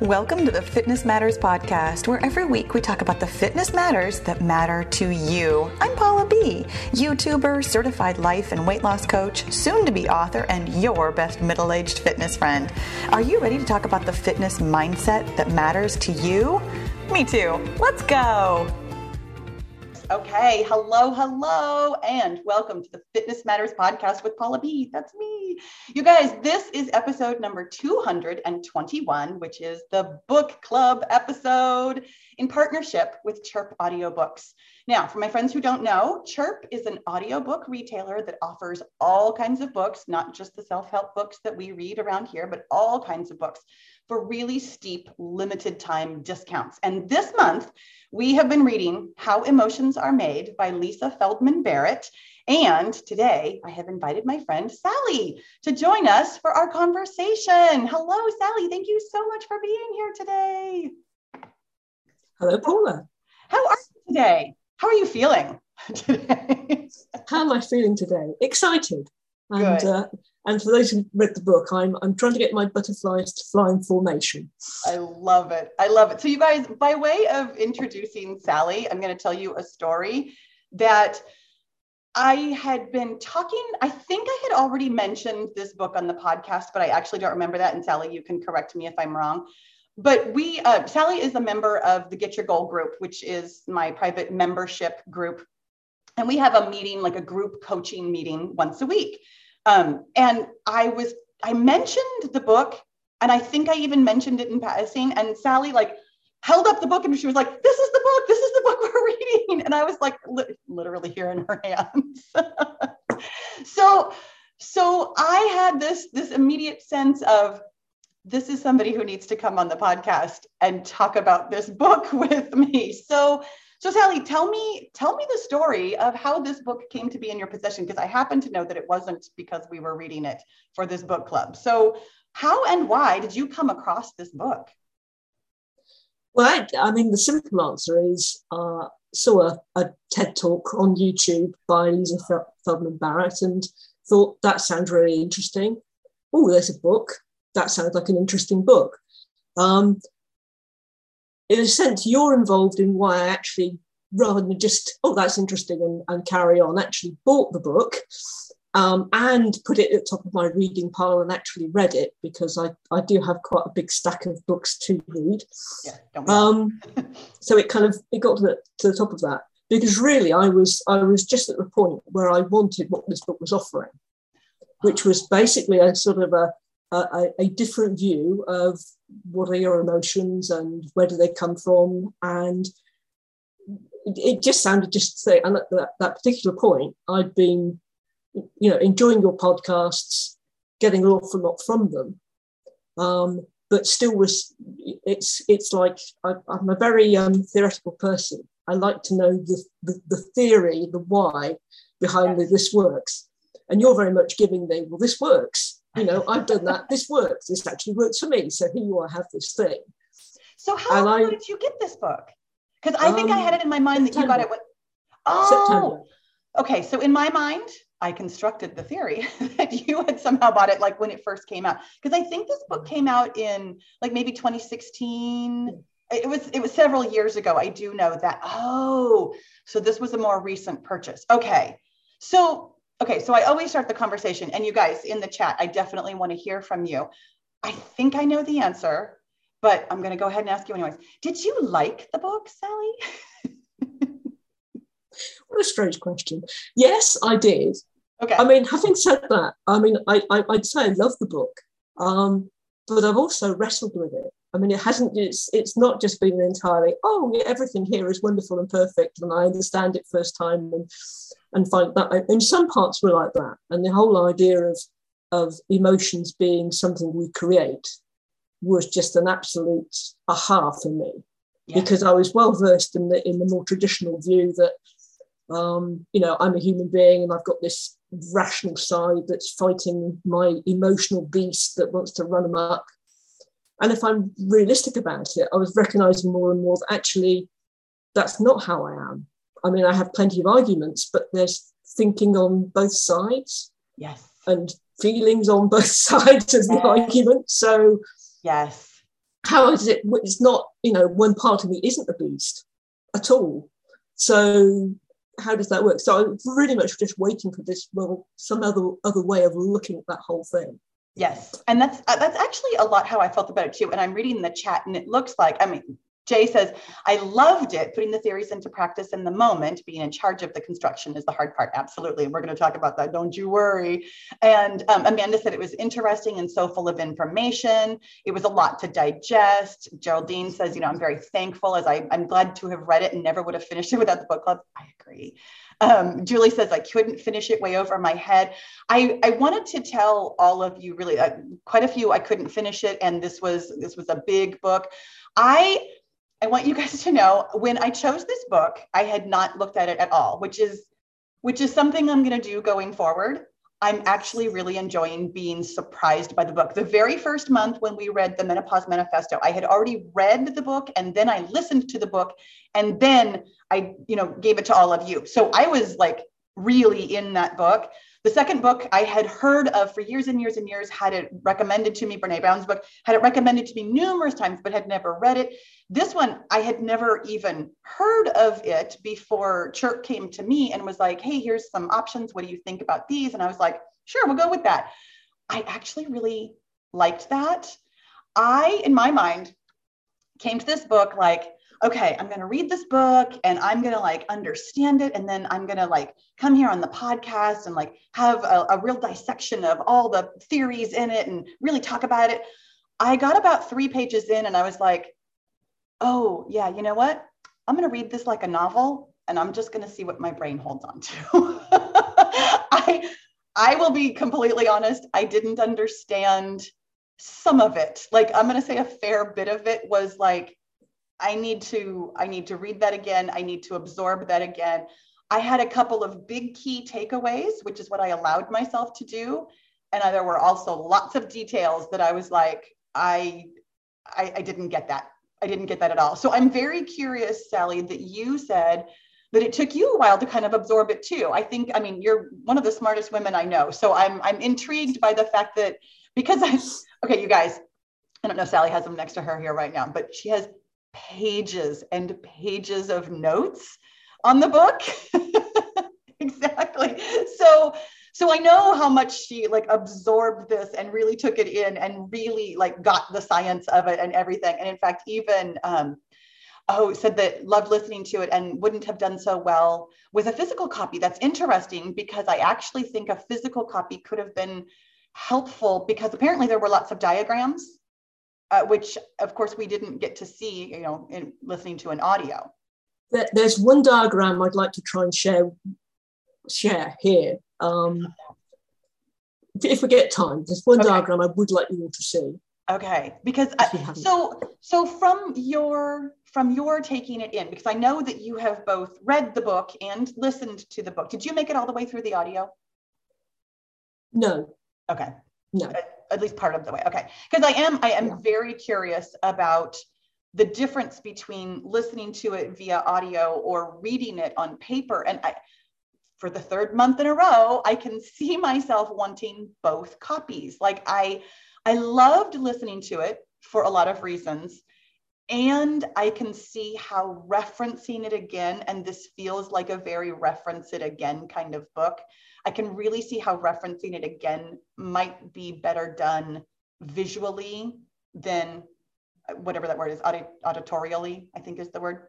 Welcome to the Fitness Matters podcast, where every week we talk about the fitness matters that matter to you. I'm Paula B., YouTuber, certified life and weight loss coach, soon to be author, and your best middle aged fitness friend. Are you ready to talk about the fitness mindset that matters to you? Me too. Let's go. Okay, hello, hello, and welcome to the Fitness Matters podcast with Paula B. That's me. You guys, this is episode number 221, which is the book club episode in partnership with Chirp Audiobooks. Now, for my friends who don't know, Chirp is an audiobook retailer that offers all kinds of books, not just the self help books that we read around here, but all kinds of books for really steep limited time discounts. And this month, we have been reading How Emotions Are Made by Lisa Feldman Barrett. And today I have invited my friend Sally to join us for our conversation. Hello, Sally. Thank you so much for being here today. Hello, Paula. How are you today? How are you feeling today? How am I feeling today? Excited. And uh, and for those who read the book, I'm, I'm trying to get my butterflies to fly in formation. I love it. I love it. So, you guys, by way of introducing Sally, I'm going to tell you a story that I had been talking. I think I had already mentioned this book on the podcast, but I actually don't remember that. And Sally, you can correct me if I'm wrong. But we, uh, Sally is a member of the Get Your Goal group, which is my private membership group. And we have a meeting, like a group coaching meeting once a week. Um, and I was, I mentioned the book, and I think I even mentioned it in passing. And Sally, like, held up the book and she was like, This is the book, this is the book we're reading. And I was like, li- literally here in her hands. so, so I had this this immediate sense of this is somebody who needs to come on the podcast and talk about this book with me. So so Sally, tell me, tell me the story of how this book came to be in your possession, because I happen to know that it wasn't because we were reading it for this book club. So how and why did you come across this book? Well, I, I mean, the simple answer is uh, saw a, a, TED talk on YouTube by Lisa Feldman Barrett and thought that sounds really interesting. Oh, there's a book. That sounds like an interesting book. Um, in a sense, you're involved in why I actually, rather than just, oh, that's interesting and, and carry on, actually bought the book um, and put it at the top of my reading pile and actually read it because I, I do have quite a big stack of books to read. Yeah, um, so it kind of it got to the, to the top of that because really I was I was just at the point where I wanted what this book was offering, which was basically a sort of a a, a, different view of what are your emotions and where do they come from? And it, just sounded just to say and at that, that particular point i'd been you know enjoying your podcasts getting an awful lot from them. Um, but still was it's it's like I, am a very um, theoretical person. I like to know the, the, the theory the why behind yes. the, this works. And you're very much giving the well this works you know, I've done that. This works. This actually works for me. So here you are, have this thing. So how I, did you get this book? Because I think um, I had it in my mind September. that you got it. With, oh, September. okay. So in my mind, I constructed the theory that you had somehow bought it like when it first came out. Because I think this book came out in like maybe 2016. It was it was several years ago. I do know that. Oh, so this was a more recent purchase. Okay. So Okay, so I always start the conversation, and you guys in the chat, I definitely want to hear from you. I think I know the answer, but I'm going to go ahead and ask you anyways. Did you like the book, Sally? what a strange question. Yes, I did. Okay. I mean, having said that, I mean, I, I, would say I love the book, um, but I've also wrestled with it. I mean, it hasn't. It's it's not just been entirely. Oh, everything here is wonderful and perfect, and I understand it first time, and and find that. In some parts, were like that, and the whole idea of of emotions being something we create was just an absolute aha for me, yeah. because I was well versed in the in the more traditional view that um, you know I'm a human being and I've got this rational side that's fighting my emotional beast that wants to run amok and if I'm realistic about it, I was recognizing more and more that actually that's not how I am. I mean, I have plenty of arguments, but there's thinking on both sides. Yes. And feelings on both sides of yes. the argument. So yes. how is it? It's not, you know, one part of me isn't a beast at all. So how does that work? So I'm really much just waiting for this, well, some other other way of looking at that whole thing. Yes, and that's uh, that's actually a lot how I felt about it too. And I'm reading the chat, and it looks like I mean Jay says, I loved it, putting the theories into practice in the moment. Being in charge of the construction is the hard part. Absolutely. And we're going to talk about that. Don't you worry. And um, Amanda said it was interesting and so full of information. It was a lot to digest. Geraldine says, you know, I'm very thankful as I, I'm glad to have read it and never would have finished it without the book club. I agree. Um, Julie says, I couldn't finish it way over my head. I, I wanted to tell all of you really uh, quite a few, I couldn't finish it. And this was, this was a big book. I I want you guys to know when I chose this book, I had not looked at it at all, which is which is something I'm going to do going forward. I'm actually really enjoying being surprised by the book. The very first month when we read the Menopause Manifesto, I had already read the book and then I listened to the book and then I, you know, gave it to all of you. So I was like really in that book. The second book I had heard of for years and years and years, had it recommended to me, Brene Brown's book, had it recommended to me numerous times, but had never read it. This one, I had never even heard of it before Chirp came to me and was like, hey, here's some options. What do you think about these? And I was like, sure, we'll go with that. I actually really liked that. I, in my mind, came to this book like, okay, I'm going to read this book and I'm going to like understand it. And then I'm going to like come here on the podcast and like have a, a, real dissection of all the theories in it and really talk about it. I got about three pages in and I was like, oh, yeah, you know what? I'm going to read this like a novel and I'm just going to see what my brain holds on to. I, I will be completely honest, I didn't understand some of it. Like, I'm going to say a fair bit of it was like, I need to I need to read that again. I need to absorb that again. I had a couple of big key takeaways, which is what I allowed myself to do. And there were also lots of details that I was like, I, I, I didn't get that. I didn't get that at all. So I'm very curious, Sally, that you said that it took you a while to kind of absorb it too. I think, I mean, you're one of the smartest women I know. So I'm I'm intrigued by the fact that because I okay, you guys, I don't know, Sally has them next to her here right now, but she has pages and pages of notes on the book. exactly. So so I know how much she like absorbed this and really took it in and really like got the science of it and everything. And in fact, even um, oh, said that loved listening to it and wouldn't have done so well with a physical copy. That's interesting because I actually think a physical copy could have been helpful because apparently there were lots of diagrams uh, which of course we didn't get to see, you know, in listening to an audio. There's one diagram I'd like to try and share share here. Um, if we get time, there's one okay. diagram I would like you all to see. Okay, because I, so so from your from your taking it in, because I know that you have both read the book and listened to the book. Did you make it all the way through the audio? No. Okay. No at least part of the way. Okay. Because I am, I am yeah. very curious about the difference between listening to it via audio or reading it on paper. And I, for the third month in a row, I can see myself wanting both copies. Like I, I loved listening to it for a lot of reasons. And I can see how referencing it again, and this feels like a very reference it again kind of book. I can really see how referencing it again might be better done visually than uh, whatever that word is, audit- auditorially, I think is the word.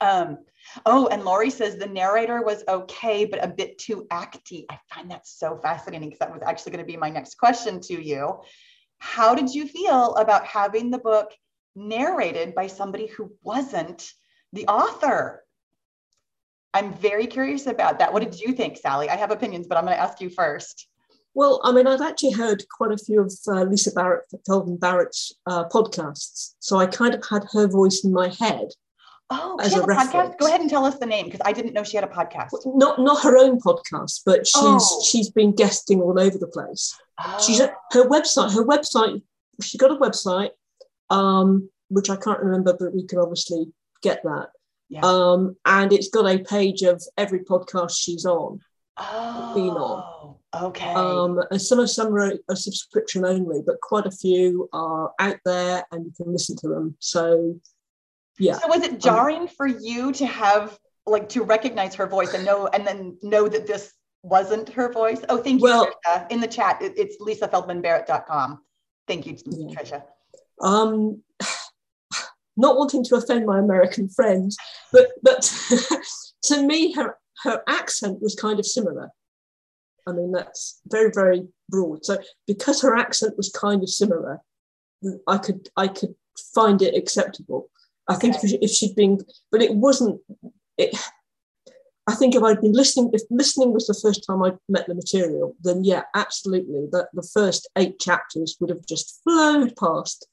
Um, oh, and Lori says the narrator was okay, but a bit too acty. I find that so fascinating because that was actually going to be my next question to you. How did you feel about having the book narrated by somebody who wasn't the author? I'm very curious about that. What did you think, Sally? I have opinions, but I'm going to ask you first. Well, I mean, I've actually heard quite a few of uh, Lisa Barrett, Feldman Barrett's uh, podcasts, so I kind of had her voice in my head. Oh, as she has a, a podcast. Go ahead and tell us the name because I didn't know she had a podcast. Well, not not her own podcast, but she's oh. she's been guesting all over the place. Oh. She's her website. Her website. She got a website, um, which I can't remember, but we can obviously get that. Yeah. Um, and it's got a page of every podcast she's on, oh. been on. Okay. Um, and some of some are a subscription only, but quite a few are out there and you can listen to them. So, yeah. So was it jarring um, for you to have like to recognize her voice and know and then know that this wasn't her voice? Oh, thank you, well, Trisha. In the chat, it, it's lisafeldmanbarrett.com. Thank you, yeah. Trisha. Um, not wanting to offend my American friends, but but to me, her her accent was kind of similar. I mean, that's very, very broad. So because her accent was kind of similar, I could I could find it acceptable. I think okay. if, if she'd been, but it wasn't. It. I think if I'd been listening, if listening was the first time I'd met the material, then yeah, absolutely, that the first eight chapters would have just flowed past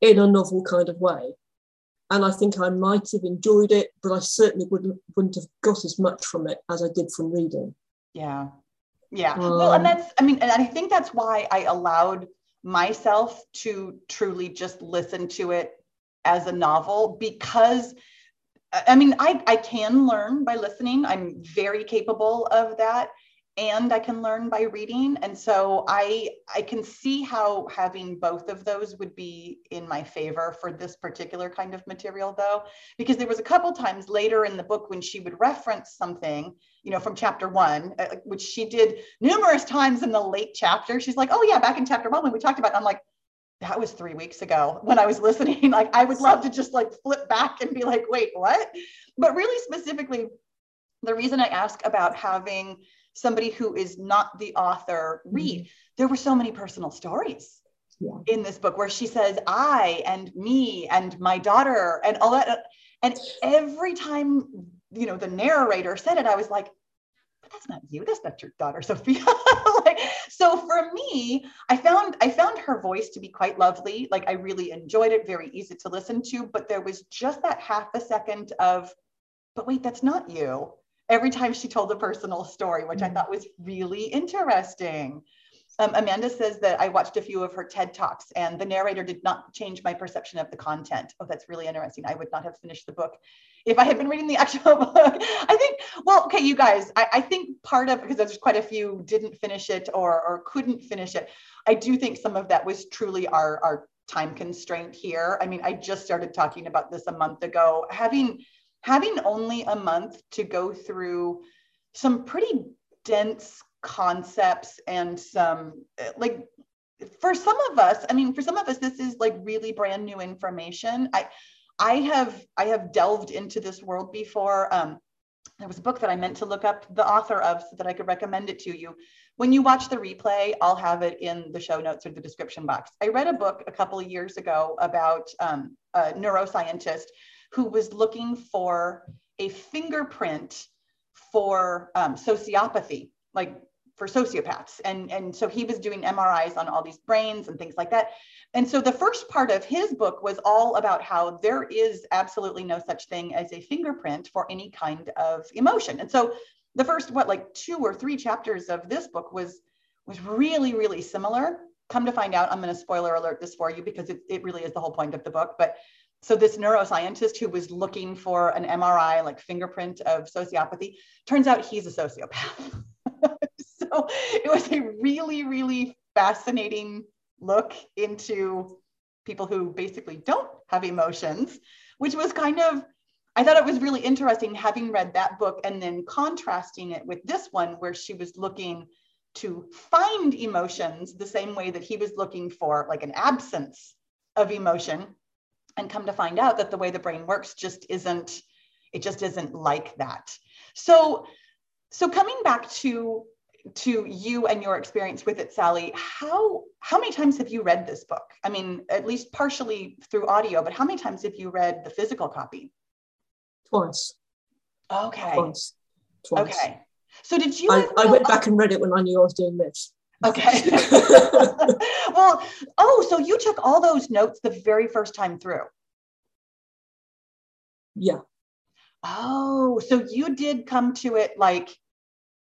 in a novel kind of way. And I think I might have enjoyed it, but I certainly wouldn't wouldn't have got as much from it as I did from reading. Yeah, yeah. Um, well, and that's, I mean, and I think that's why I allowed myself to truly just listen to it as a novel because I mean, I, I can learn by listening. I'm very capable of that and I can learn by reading. And so I I can see how having both of those would be in my favor for this particular kind of material though, because there was a couple times later in the book when she would reference something, you know, from chapter one, uh, which she did numerous times in the late chapter. She's like, oh yeah, back in chapter one when we talked about, it. I'm like, that was three weeks ago when I was listening. Like I would love to just like flip back and be like, wait, what? But really specifically, the reason I ask about having somebody who is not the author read. Mm-hmm. There were so many personal stories yeah. in this book where she says, I and me and my daughter and all that. And every time, you know, the narrator said it, I was like, but that's not you. That's not your daughter, Sophia. so for me, I found I found her voice to be quite lovely. Like I really enjoyed it, very easy to listen to. But there was just that half a second of, but wait, that's not you every time she told a personal story, which I mm. thought was really interesting. Um, Amanda says that I watched a few of her TED Talks and the narrator did not change my perception of the content. Oh, that's really interesting. I would not have finished the book if I had been reading the actual book. I think, well, okay, you guys, I, I think part of, because there's quite a few didn't finish it or, or couldn't finish it. I do think some of that was truly our, our time constraint here. I mean, I just started talking about this a month ago. Having having only a month to go through some pretty dense concepts and some like for some of us i mean for some of us this is like really brand new information. I i have i have delved into this world before. Um there was a book that i meant to look up the author of so that i could recommend it to you. When you watch the replay i'll have it in the show notes or the description box. I read a book a couple of years ago about um, a neuroscientist who was looking for a fingerprint for um, sociopathy, like for sociopaths. And, and so he was doing MRIs on all these brains and things like that. And so the first part of his book was all about how there is absolutely no such thing as a fingerprint for any kind of emotion. And so the first, what, like two or three chapters of this book was was really, really similar. Come to find out, I'm going to spoiler alert this for you because it, it really is the whole point of the book. But so this neuroscientist who was looking for an MRI, like fingerprint of sociopathy, turns out he's a sociopath. it was a really, really fascinating look into people who basically don't have emotions, which was kind of, I thought it was really interesting having read that book and then contrasting it with this one where she was looking to find emotions the same way that he was looking for like an absence of emotion and come to find out that the way the brain works just isn't it just isn't like that. So so coming back to to you and your experience with it sally how how many times have you read this book i mean at least partially through audio but how many times have you read the physical copy twice okay twice, twice. okay so did you I, I went back and read it when i knew i was doing this Okay. well, oh, so you took all those notes the very first time through. Yeah. Oh, so you did come to it like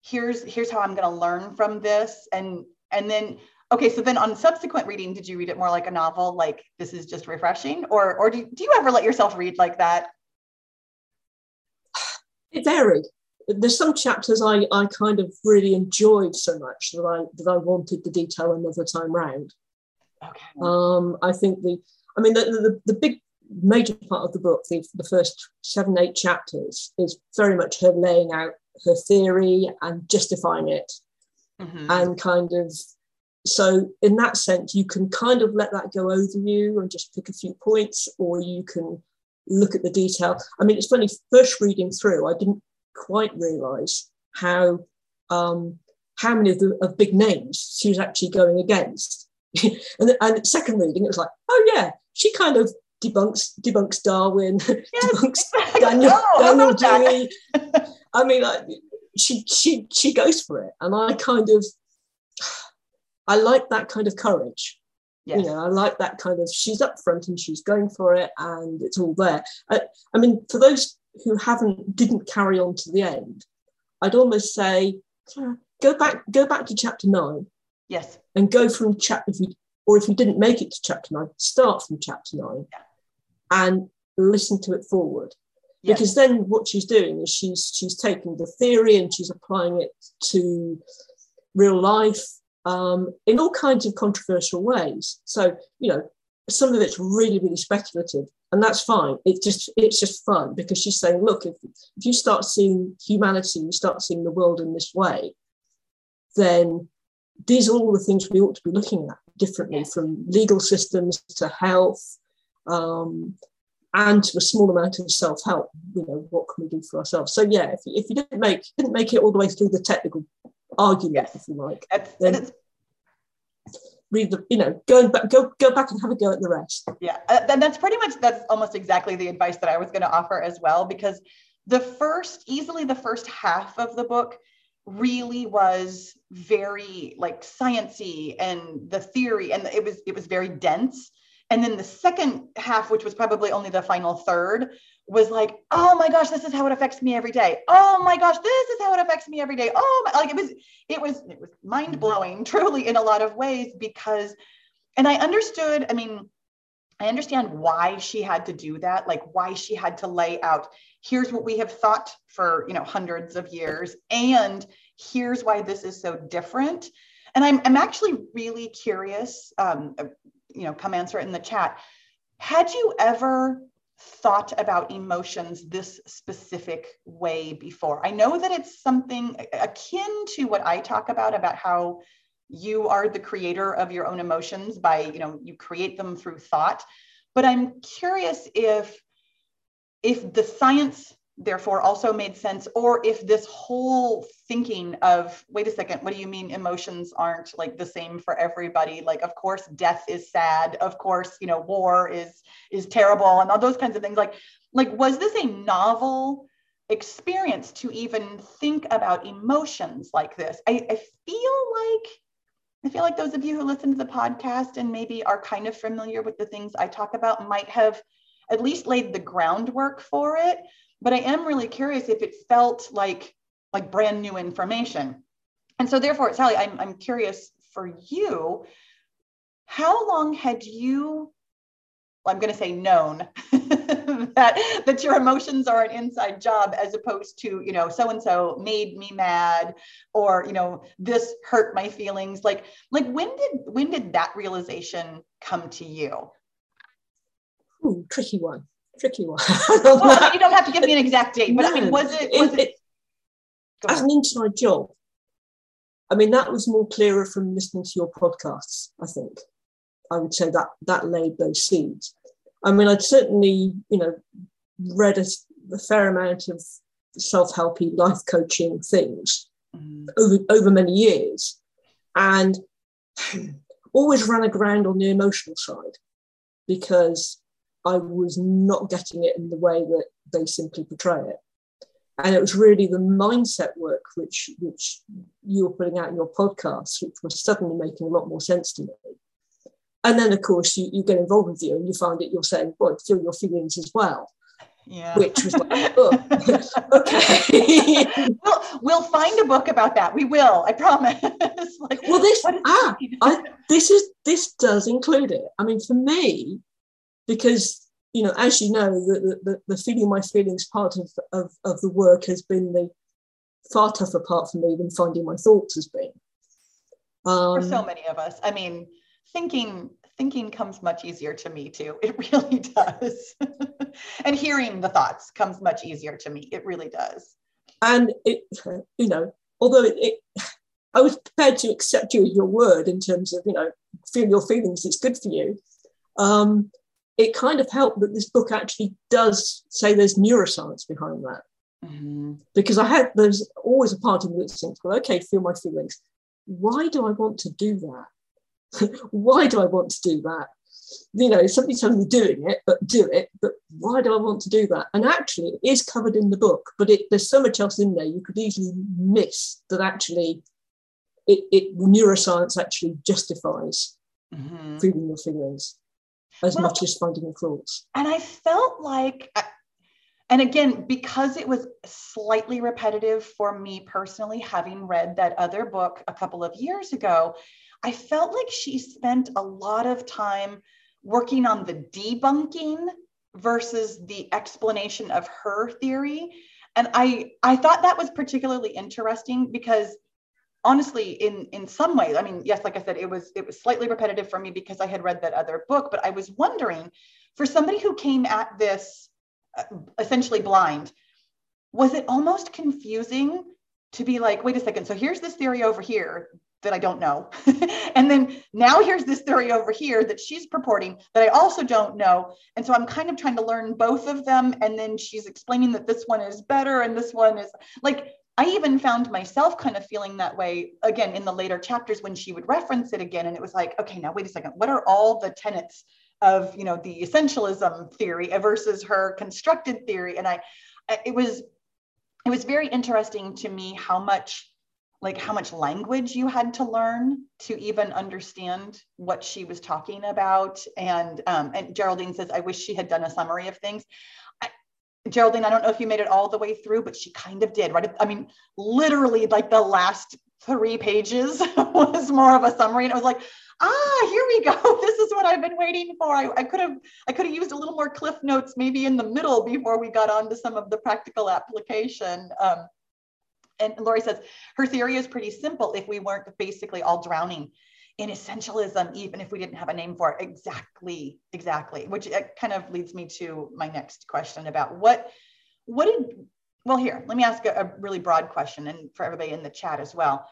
here's here's how I'm going to learn from this and and then okay, so then on subsequent reading did you read it more like a novel like this is just refreshing or or do, do you ever let yourself read like that? It varied. there's some chapters I, I kind of really enjoyed so much that I that I wanted the detail another time round. Okay. Um, I think the I mean the, the, the big major part of the book, the, the first seven, eight chapters, is very much her laying out her theory and justifying it. Mm-hmm. And kind of so in that sense, you can kind of let that go over you and just pick a few points, or you can look at the detail. I mean, it's funny, first reading through, I didn't quite realize how um, how many of the of big names she was actually going against. and, and second reading, it was like, oh yeah, she kind of debunks debunks Darwin, yes. debunks Daniel, oh, Daniel Dewey. I mean, like, she she she goes for it, and I kind of I like that kind of courage. Yes. You know, I like that kind of she's up front and she's going for it, and it's all there. I, I mean, for those who haven't didn't carry on to the end, I'd almost say go back go back to chapter nine. Yes. And go from chapter if you or if you didn't make it to chapter nine, start from chapter nine yeah. And listen to it forward. Yes. Because then what she's doing is she's she's taking the theory and she's applying it to real life um, in all kinds of controversial ways. So, you know, some of it's really, really speculative, and that's fine. It's just it's just fun because she's saying, look, if, if you start seeing humanity, you start seeing the world in this way, then these are all the things we ought to be looking at differently yes. from legal systems to health um, and to a small amount of self-help you know what can we do for ourselves? So yeah if, if you didn't make didn't make it all the way through the technical argument yes. if you like then read the you know go back go go back and have a go at the rest. Yeah uh, and that's pretty much that's almost exactly the advice that i was going to offer as well because the first easily the first half of the book really was very like sciency and the theory and it was it was very dense and then the second half which was probably only the final third was like oh my gosh this is how it affects me every day oh my gosh this is how it affects me every day oh my, like it was it was it was mind blowing truly in a lot of ways because and i understood i mean I understand why she had to do that, like why she had to lay out here's what we have thought for, you know, hundreds of years and here's why this is so different. And I'm I'm actually really curious um you know, come answer it in the chat. Had you ever thought about emotions this specific way before? I know that it's something akin to what I talk about about how you are the creator of your own emotions by you know you create them through thought but i'm curious if if the science therefore also made sense or if this whole thinking of wait a second what do you mean emotions aren't like the same for everybody? Like of course death is sad. Of course you know war is is terrible and all those kinds of things. Like like was this a novel experience to even think about emotions like this? I, I feel like I feel like those of you who listen to the podcast and maybe are kind of familiar with the things I talk about might have at least laid the groundwork for it. But I am really curious if it felt like like brand new information. And so therefore, Sally, I'm, I'm curious for you, how long had you I'm going to say known that that your emotions are an inside job as opposed to you know so and so made me mad or you know this hurt my feelings. Like like when did when did that realization come to you? Ooh, tricky one tricky one well, you don't have to give me an exact date but no, i mean was it was it, it as an inside job i mean that was more clearer from listening to your podcasts i think I would say that that laid those seeds. I mean, I'd certainly, you know, read a, a fair amount of self-helpy life coaching things mm. over over many years, and always ran aground on the emotional side because I was not getting it in the way that they simply portray it. And it was really the mindset work which which you were putting out in your podcast, which was suddenly making a lot more sense to me. And then, of course, you, you get involved with you and you find that you're saying, well, feel your feelings as well. Yeah. Which was like, oh, okay. we'll, we'll find a book about that. We will, I promise. like, well, this, ah, I, this is, this does include it. I mean, for me, because, you know, as you know, the, the, the feeling my feelings part of, of, of the work has been the, far tougher part for me than finding my thoughts has been. Um, for so many of us. I mean, thinking thinking comes much easier to me too. It really does. and hearing the thoughts comes much easier to me. It really does. And it, you know, although it, it I was prepared to accept you as your word in terms of, you know, feel your feelings, it's good for you. Um, it kind of helped that this book actually does say there's neuroscience behind that. Mm-hmm. Because I had, there's always a part of me that thinks, well, okay, feel my feelings. Why do I want to do that? why do I want to do that? You know, somebody telling me doing it, but do it. But why do I want to do that? And actually, it is covered in the book, but it, there's so much else in there you could easily miss that actually it, it neuroscience actually justifies mm-hmm. feeling your feelings as well, much as finding the thoughts. And I felt like, uh, and again, because it was slightly repetitive for me personally, having read that other book a couple of years ago, I felt like she spent a lot of time working on the debunking versus the explanation of her theory. And I, I thought that was particularly interesting because honestly in in some ways i mean yes like i said it was it was slightly repetitive for me because i had read that other book but i was wondering for somebody who came at this uh, essentially blind was it almost confusing to be like wait a second so here's this theory over here that i don't know and then now here's this theory over here that she's purporting that i also don't know and so i'm kind of trying to learn both of them and then she's explaining that this one is better and this one is like I even found myself kind of feeling that way again in the later chapters when she would reference it again. And it was like, okay, now wait a second. What are all the tenets of, you know, the essentialism theory versus her constructed theory? And I, it was, it was very interesting to me how much, like how much language you had to learn to even understand what she was talking about. And, um, and Geraldine says, I wish she had done a summary of things. Geraldine, I don't know if you made it all the way through, but she kind of did, right? I mean, literally, like the last three pages was more of a summary, and it was like, ah, here we go. This is what I've been waiting for. I, I could have, I could have used a little more cliff notes, maybe in the middle before we got on to some of the practical application. Um, and Lori says her theory is pretty simple. If we weren't basically all drowning in essentialism, even if we didn't have a name for it. Exactly, exactly. Which uh, kind of leads me to my next question about what, what did, well, here, let me ask a, a really broad question and for everybody in the chat as well.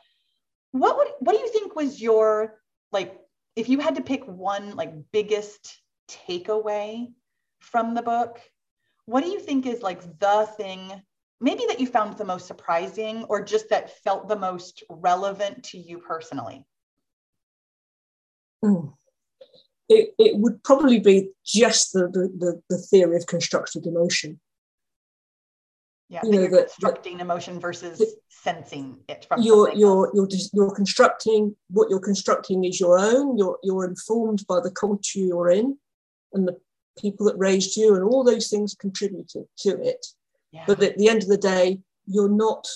What would, what do you think was your, like, if you had to pick one like biggest takeaway from the book, what do you think is like the thing maybe that you found the most surprising or just that felt the most relevant to you personally? Mm. It, it would probably be just the, the, the, the theory of constructed emotion. Yeah, you know, that, constructing that, emotion versus that, sensing it from you're you're you're you're constructing what you're constructing is your own. You're you're informed by the culture you're in, and the people that raised you, and all those things contributed to it. Yeah. But at the end of the day, you're not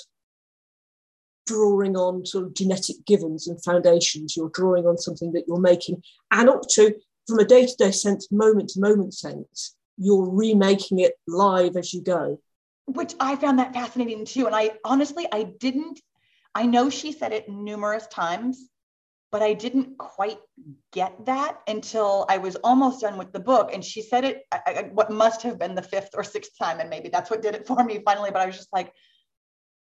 drawing on sort of genetic givens and foundations. You're drawing on something that you're making, and up to from a day to day sense, moment to moment sense, you're remaking it live as you go. Which I found that fascinating too. And I honestly, I didn't, I know she said it numerous times, but I didn't quite get that until I was almost done with the book. And she said it, I, I, what must have been the fifth or sixth time. And maybe that's what did it for me finally. But I was just like,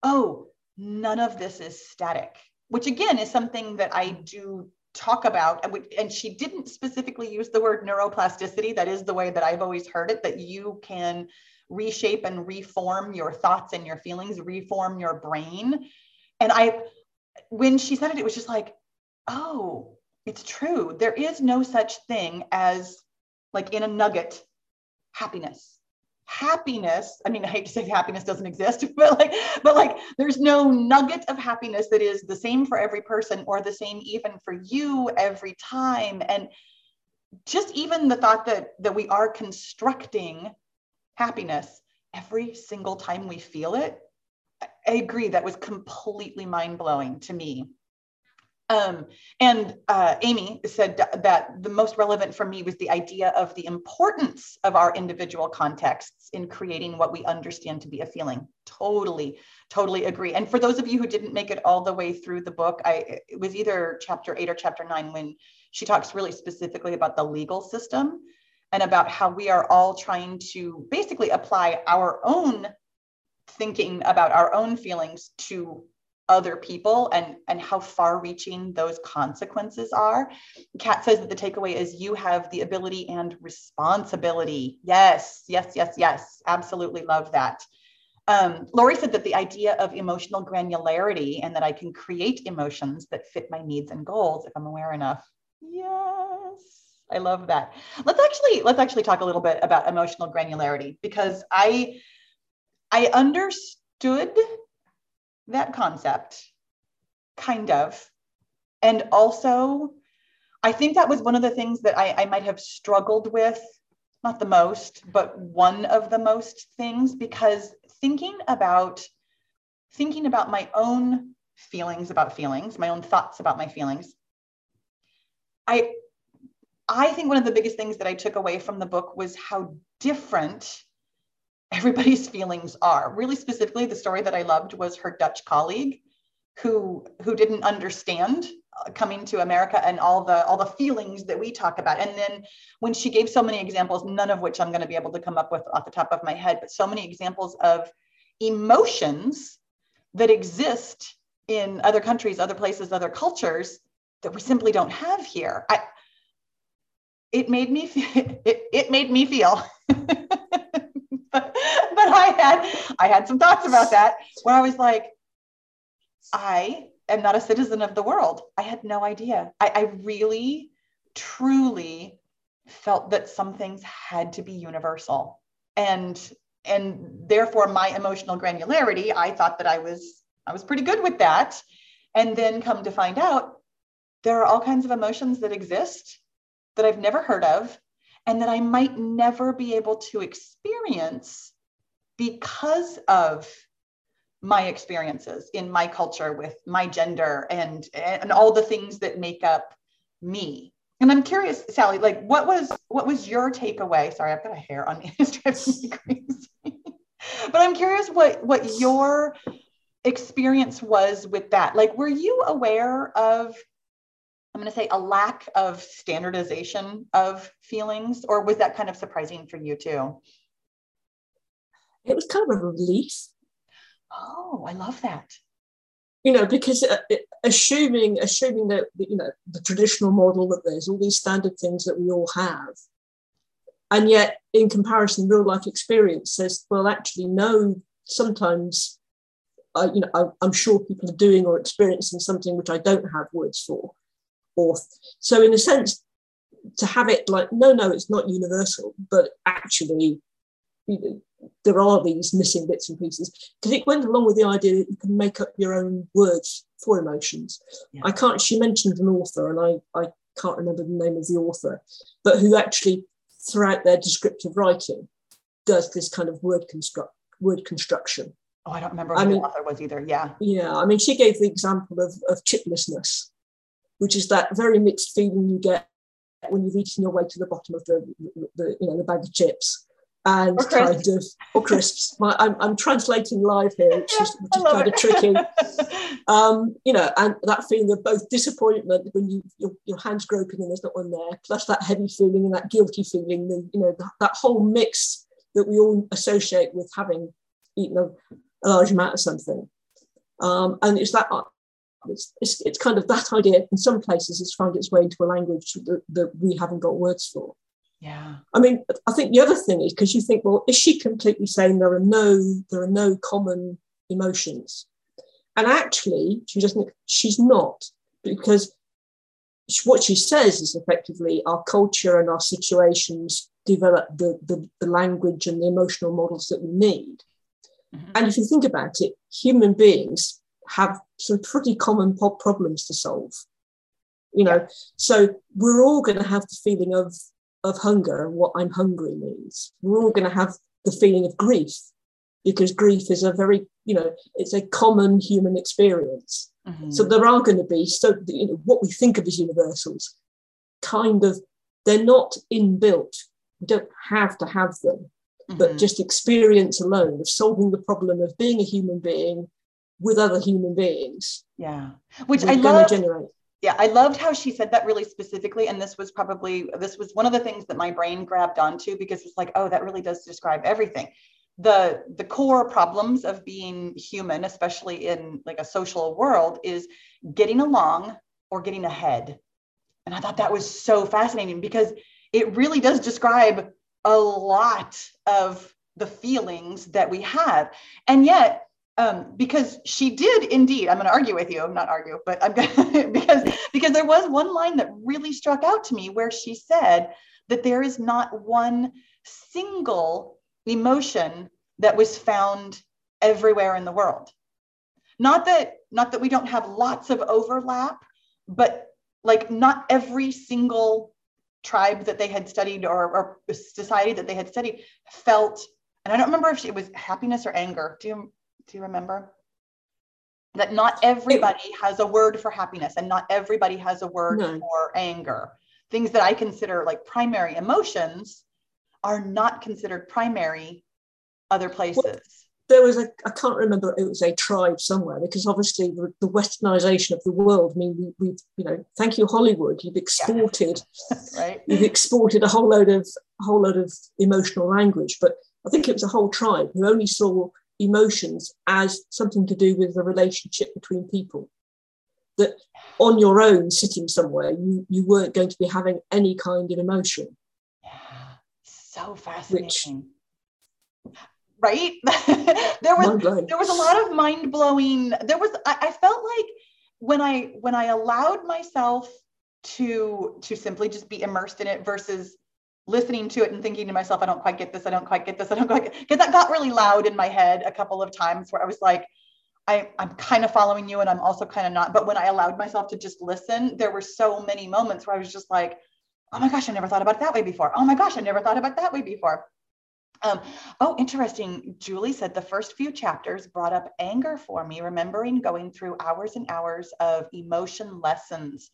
oh, none of this is static, which again is something that I do talk about. And she didn't specifically use the word neuroplasticity. That is the way that I've always heard it, that you can reshape and reform your thoughts and your feelings, reform your brain. And I, when she said it, it was just like, oh, it's true. There is no such thing as, like in a nugget, happiness happiness i mean i hate to say happiness doesn't exist but like but like there's no nugget of happiness that is the same for every person or the same even for you every time. And just even the thought that that we are constructing happiness every single time we feel it i agree that was completely mind-blowing to me Um, and uh, Amy said that the most relevant for me was the idea of the importance of our individual contexts in creating what we understand to be a feeling. Totally, totally agree. And for those of you who didn't make it all the way through the book, I it was either chapter eight or chapter nine when she talks really specifically about the legal system and about how we are all trying to basically apply our own thinking about our own feelings to other people and and how far reaching those consequences are kat says that the takeaway is you have the ability and responsibility yes yes yes yes absolutely love that um, Lori said that the idea of emotional granularity and that I can create emotions that fit my needs and goals if I'm aware enough. Yes, I love that. Let's actually let's actually talk a little bit about emotional granularity because I I understood that concept, kind of. And also, I think that was one of the things that I, I might have struggled with, not the most, but one of the most things, because thinking about thinking about my own feelings about feelings, my own thoughts about my feelings, I I think one of the biggest things that I took away from the book was how different everybody's feelings are. Really specifically, the story that I loved was her Dutch colleague who who didn't understand uh, coming to America and all the all the feelings that we talk about. And then when she gave so many examples, none of which I'm going to be able to come up with off the top of my head, but so many examples of emotions that exist in other countries, other places, other cultures that we simply don't have here. I, it made me feel, it, it made me feel but I had I had some thoughts about that where I was like, I am not a citizen of the world. I had no idea. I, I really, truly felt that some things had to be universal. And and therefore my emotional granularity, I thought that I was I was pretty good with that. And then come to find out there are all kinds of emotions that exist that I've never heard of and that I might never be able to experience because of my experiences in my culture with my gender and and all the things that make up me. And i'm curious sally like what was what was your takeaway? Sorry i've got a hair on me it's but i'm curious what what your experience was with that. Like were you aware of i'm going to say a lack of standardization of feelings or was that kind of surprising for you too it was kind of a relief. Oh, I love that. You know, because uh, assuming assuming that you know the traditional model that there's all these standard things that we all have, and yet in comparison, real life experience says, well, actually, no. Sometimes, uh, you know, I, I'm sure people are doing or experiencing something which I don't have words for, or so in a sense, to have it like no, no, it's not universal, but actually, you know, there are these missing bits and pieces because it went along with the idea that you can make up your own words for emotions. Yeah. I can't. She mentioned an author, and I I can't remember the name of the author, but who actually throughout their descriptive writing does this kind of word construct word construction. Oh, I don't remember I mean, the author was either. Yeah. Yeah. I mean, she gave the example of, of chiplessness, which is that very mixed feeling you get when you've eaten your way to the bottom of the, the you know the bag of chips and kind of or crisps. My, I'm, I'm translating live here, which is, which is kind it. of tricky. um, you know, and that feeling of both disappointment when you your, your hands groping and there's not one there, plus that heavy feeling and that guilty feeling, the, you know, that, that whole mix that we all associate with having eaten a, a large amount of something. Um, and it's that it's, it's, it's kind of that idea in some places it's found its way into a language that, that we haven't got words for. Yeah. I mean, I think the other thing is because you think, well, is she completely saying there are no there are no common emotions? And actually, she doesn't. She's not because what she says is effectively our culture and our situations develop the, the, the language and the emotional models that we need. Mm-hmm. And if you think about it, human beings have some pretty common problems to solve. You know, so we're all going to have the feeling of of hunger and what I'm hungry means. We're all going to have the feeling of grief because grief is a very, you know, it's a common human experience. Mm-hmm. So there are going to be so you know what we think of as universals, kind of they're not inbuilt. We don't have to have them, mm-hmm. but just experience alone of solving the problem of being a human being with other human beings. Yeah, which I love. Generate. Yeah, I loved how she said that really specifically, and this was probably this was one of the things that my brain grabbed onto because it's like, oh, that really does describe everything. The the core problems of being human especially in like a social world is getting along or getting ahead. And i thought that was so fascinating because it really does describe a lot of the feelings that we have. And yet um, because she did indeed i'm going to argue with you not argue but i'm going to because because there was one line that really struck out to me where she said that there is not one single emotion that was found everywhere in the world. Not that not that we don't have lots of overlap but like not every single tribe that they had studied or, or society that they had studied felt and i don't remember if it was happiness or anger do you do you remember that not everybody has a word for happiness and not everybody has a word no. for anger things that i consider like primary emotions are not considered primary other places? Well, there was a, I can't remember, it was a tribe somewhere, because obviously the, the westernization of the world, I mean, we, have you know, thank you, Hollywood, you've exported, yeah. right? You've exported a whole load of, a whole load of emotional language. But I think it was a whole tribe who only saw emotions as something to do with the relationship between people. That on your own, sitting somewhere, you, you weren't going to be having any kind of emotion. Yeah, so fascinating. Which, right? there was there was a lot of mind blowing. There was I, I felt like when I when I allowed myself to to simply just be immersed in it versus listening to it and thinking to myself, I don't quite get this, I don't quite get this, I don't quite because that got really loud in my head a couple of times where I was like, I, I'm kind of following you and I'm also kind of not. But when I allowed myself to just listen, there were so many moments where I was just like, oh my gosh, I never thought about it that way before. Oh my gosh, I never thought about that way before. Um, oh, interesting. Julie said the first few chapters brought up anger for me, remembering going through hours and hours of emotion lessons.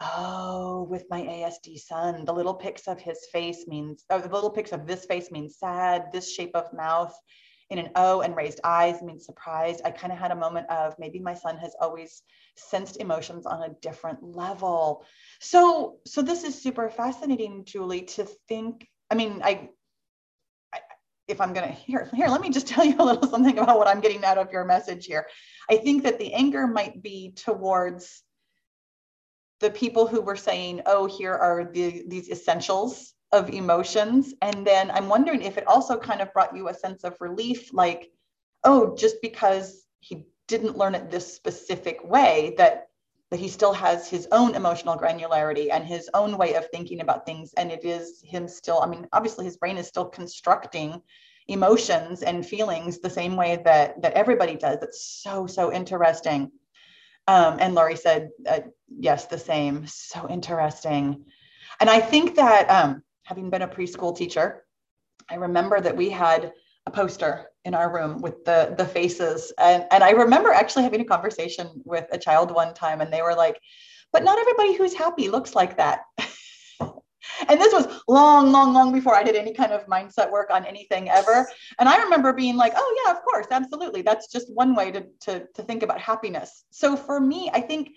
Oh, with my ASD son, the little pics of his face means, oh, the little pics of this face means sad, this shape of mouth in an O and raised eyes means surprised. I kind of had a moment of maybe my son has always sensed emotions on a different level. So, so this is super fascinating, Julie, to think. I mean, I if I'm going to here, here, let me just tell you a little something about what I'm getting out of your message here. I think that the anger might be towards the people who were saying, oh, here are the, these essentials of emotions. And then I'm wondering if it also kind of brought you a sense of relief, like, oh, just because he didn't learn it this specific way, that that he still has his own emotional granularity and his own way of thinking about things. And it is him still i mean obviously his brain is still constructing emotions and feelings the same way that that everybody does. It's so so interesting um, and laurie said uh, yes the same. So interesting. And i think that um, having been a preschool teacher i remember that we had a poster in our room with the the faces. And and I remember actually having a conversation with a child one time and they were like but not everybody who's happy looks like that and this was long long long before I did any kind of mindset work on anything ever. And I remember being like oh yeah of course absolutely. That's just one way to to to think about happiness. So for me I think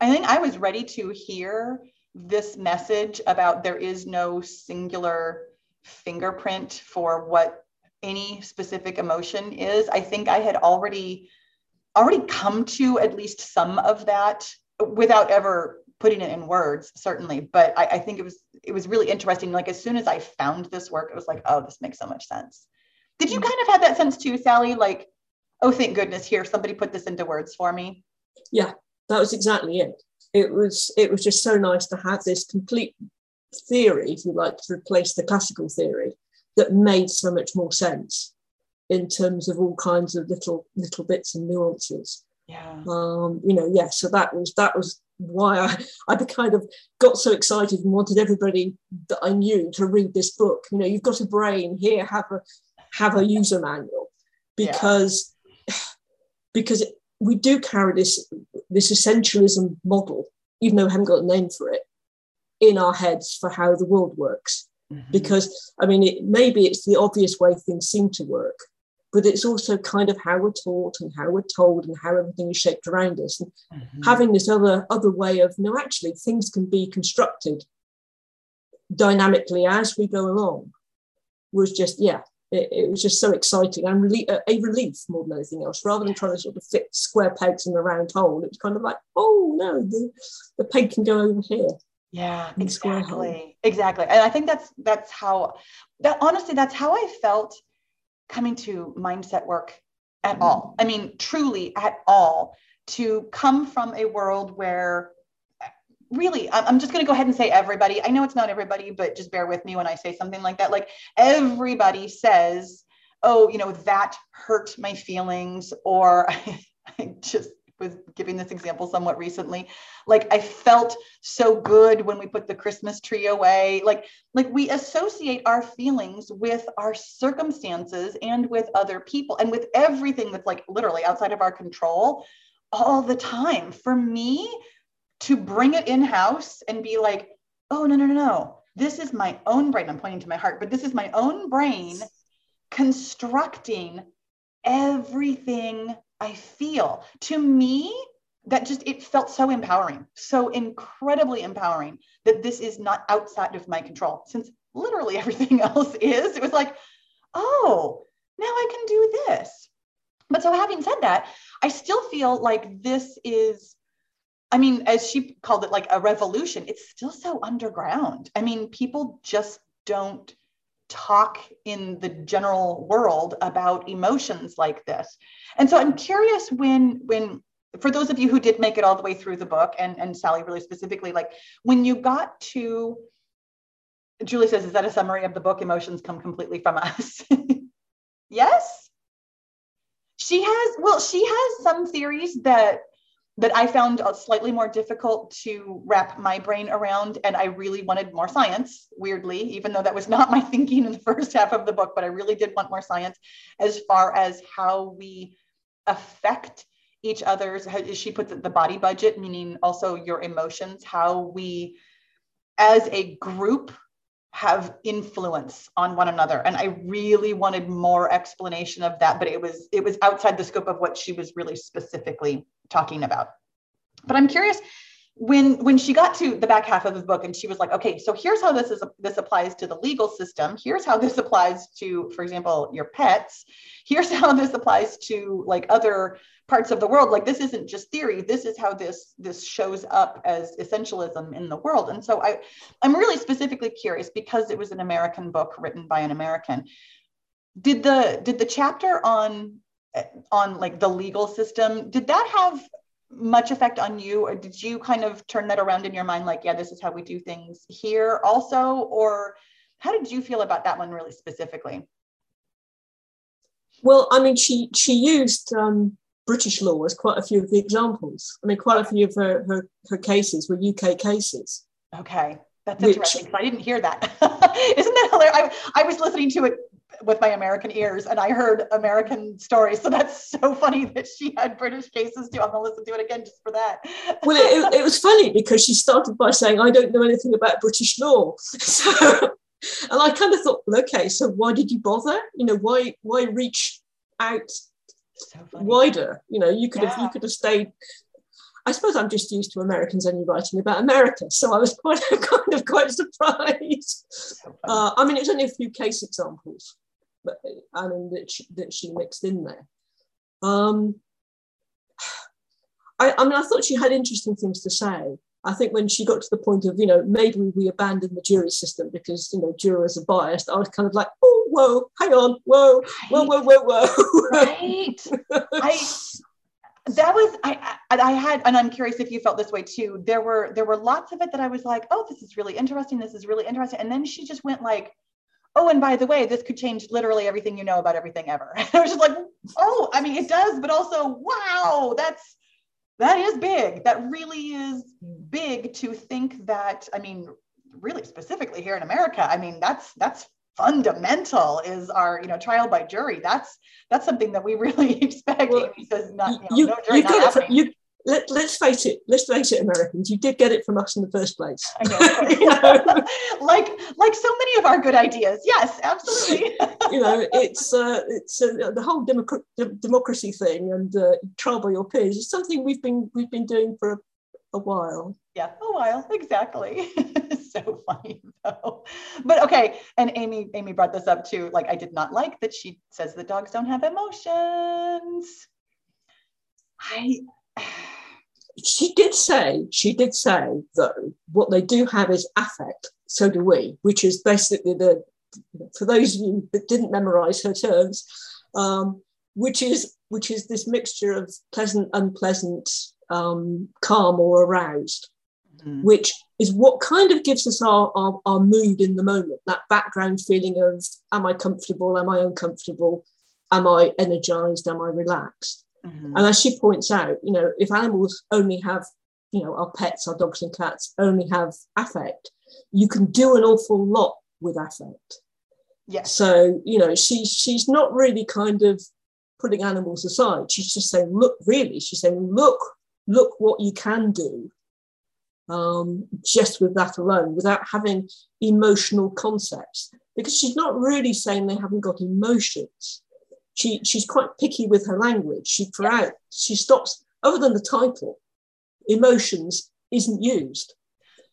I think I was ready to hear this message about there is no singular fingerprint for what any specific emotion is. I think i had already already come to at least some of that without ever putting it in words certainly but I, I, think it was it was really interesting like as soon as i found this work it was like oh this makes so much sense did you mm-hmm. kind of have that sense too sally like oh thank goodness here somebody put this into words for me yeah that was exactly it it was it was just so nice to have this complete theory if you like to replace the classical theory that made so much more sense in terms of all kinds of little little bits and nuances. Yeah. Um, you know, yeah. So that was that was why I I kind of got so excited and wanted everybody that I knew to read this book. You know, you've got a brain here, have a have a user manual because yeah. because we do carry this this essentialism model, even though we haven't got a name for it, in our heads for how the world works. Mm-hmm. Because I mean, it, maybe it's the obvious way things seem to work, but it's also kind of how we're taught and how we're told and how everything is shaped around us. And mm-hmm. having this other other way of no, actually, things can be constructed dynamically as we go along was just yeah it, it, was just so exciting and really a, a, relief more than anything else. Rather than trying to sort of fit square pegs in a round hole, it was kind of like, oh no, the, the peg can go over here. Yeah, exactly, exactly. And I think that's that's how that honestly that's how I felt coming to mindset work at all. I mean, truly at all. To come from a world where really i'm just going to go ahead and say everybody i know it's not everybody but just bear with me when i say something like that like everybody says oh you know that hurt my feelings or i just was giving this example somewhat recently like i felt so good when we put the christmas tree away like like we associate our feelings with our circumstances and with other people and with everything that's like literally outside of our control all the time for me to bring it in house and be like, oh, no, no, no, no. This is my own brain. I'm pointing to my heart, but this is my own brain constructing everything I feel. To me, that just it felt so empowering, so incredibly empowering that this is not outside of my control. Since literally everything else is, it was like, oh, now I can do this. But so having said that, I still feel like this is I mean, as she called it, like a revolution, it's still so underground. I mean, people just don't talk in the general world about emotions like this. And so I'm curious when, when, for those of you who did make it all the way through the book and, and Sally really specifically, like when you got to, Julie says, is that a summary of the book? Emotions come completely from us. yes. She has, well, she has some theories that that I found slightly more difficult to wrap my brain around. And I really wanted more science, weirdly, even though that was not my thinking in the first half of the book, but I really did want more science as far as how we affect each other's, as she puts it, the body budget, meaning also your emotions, how we as a group have influence on one another and i really wanted more explanation of that but it was it was outside the scope of what she was really specifically talking about. But I'm curious when when she got to the back half of the book and she was like okay so here's how this is this applies to the legal system. Here's how this applies to for example your pets. Here's how this applies to like other parts of the world. Like this isn't just theory. This is how this this shows up as essentialism in the world. And so i i'm really specifically curious because it was an american book written by an american did the did the chapter on on like the legal system. Did that have much effect on you or did you kind of turn that around in your mind like yeah this is how we do things here also? Or how did you feel about that one really specifically? Well i mean she she used um, british law as quite a few of the examples. I mean quite a few of her her, her cases were uk cases. Okay. That's which, interesting i didn't hear that. Isn't that hilarious? I, I was listening to it with my American ears and I heard American stories. So that's so funny that she had British cases too. I'm gonna listen to it again just for that. well, it, it, was funny because she started by saying, I don't know anything about British law. So, and I kind of thought, well, okay, so why did you bother? You know, why why reach out so wider? You know, you could yeah. have you could have stayed I suppose I'm just used to Americans only writing about America, so I was quite kind of quite surprised. Uh, I mean, it's only a few case examples, but I mean that she, that she mixed in there. Um, I, I mean, I thought she had interesting things to say. I think when she got to the point of, you know, maybe we abandon the jury system because, you know, jurors are biased, I was kind of like, oh, whoa, hang on, whoa, whoa, whoa, whoa, whoa. Right. I that was I, I, I had and i'm curious if you felt this way too there were there were lots of it that i was like oh this is really interesting this is really interesting and then she just went like oh and by the way this could change literally everything you know about everything ever. I was just like oh i mean it does but also wow that's that is big. That really is big to think that i mean really specifically here in america i mean that's that's fundamental is our you know trial by jury. That's that's something that we really expect Well, says not you know, you, no jury you not got it from, happening. you let, let's face it let's face it americans. You did get it from us in the first place. I know. you know? Like like so many of our good ideas. Yes absolutely. You know it's uh, it's uh, the whole democ- de- democracy thing and uh, trial by your peers is something we've been we've been doing for a, a while. Yeah a while. Exactly. So funny though. But okay and amy amy brought this up too. Like i did not like that she says that dogs don't have emotions. I she did say she did say though what they do have is affect so do we which is basically the for those of you that didn't memorize her terms um, which is which is this mixture of pleasant unpleasant um, calm or aroused Mhm. which is what kind of gives us our, our, our mood in the moment that background feeling of am i comfortable? Am i uncomfortable? Am i energized? Am i relaxed Mhm. and as she points out, you know, if animals only have, you know, our pets, our dogs and cats only have affect, you can do an awful lot with affect. yes So, you know, she she's not really kind of putting animals aside. She's just saying, look, really, she's saying, look, look what you can do um, just with that alone, without having emotional concepts. Because she's not really saying they haven't got emotions. She she's quite picky with her language. She throughout she stops other than the title, emotions isn't used.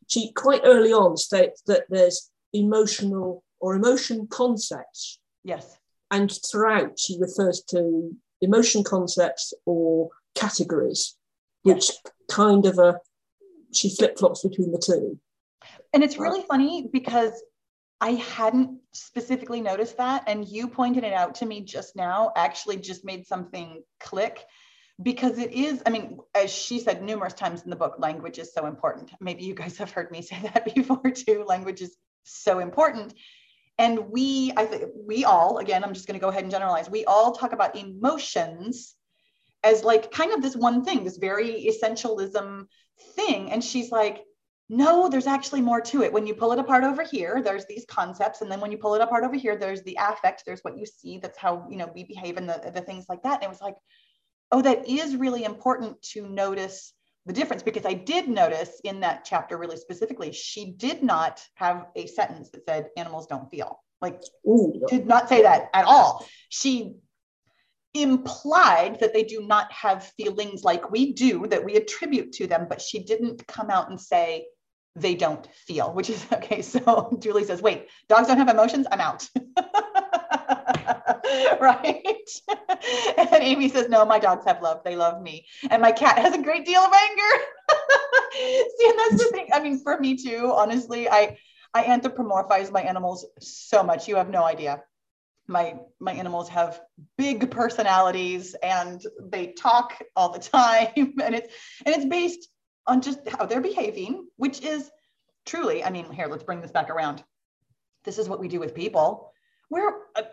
She quite early on states that there's emotional or emotion concepts. Yes. And throughout she refers to emotion concepts or categories which kind of a she flip-flops between the two. And it's really funny because I hadn't specifically noticed that. And you pointed it out to me just now, actually, just made something click because it is, I mean, as she said numerous times in the book, language is so important. Maybe you guys have heard me say that before too. Language is so important. And we, I think we all, again, I'm just going to go ahead and generalize, we all talk about emotions as like kind of this one thing, this very essentialism thing. And she's like, no, there's actually more to it. When you pull it apart over here, there's these concepts. And then when you pull it apart over here, there's the affect, there's what you see, that's how, you know, we behave and the, the things like that. And it was like, oh, that is really important to notice the difference because I did notice in that chapter really specifically, she did not have a sentence that said animals don't feel. Like Ooh, did not say that at all. She implied that they do not have feelings like we do that we attribute to them, but she didn't come out and say they don't feel, which is okay. So Julie says, wait, dogs don't have emotions? I'm out. right? and Amy says, no, my dogs have love. They love me. And my cat has a great deal of anger. See, and that's the thing. I mean, for me too, honestly, I I anthropomorphize my animals so much. You have no idea. My my animals have big personalities and they talk all the time. And it's and it's based on just how they're behaving, which is truly, I mean, here, let's bring this back around. This is what we do with people. We're uh,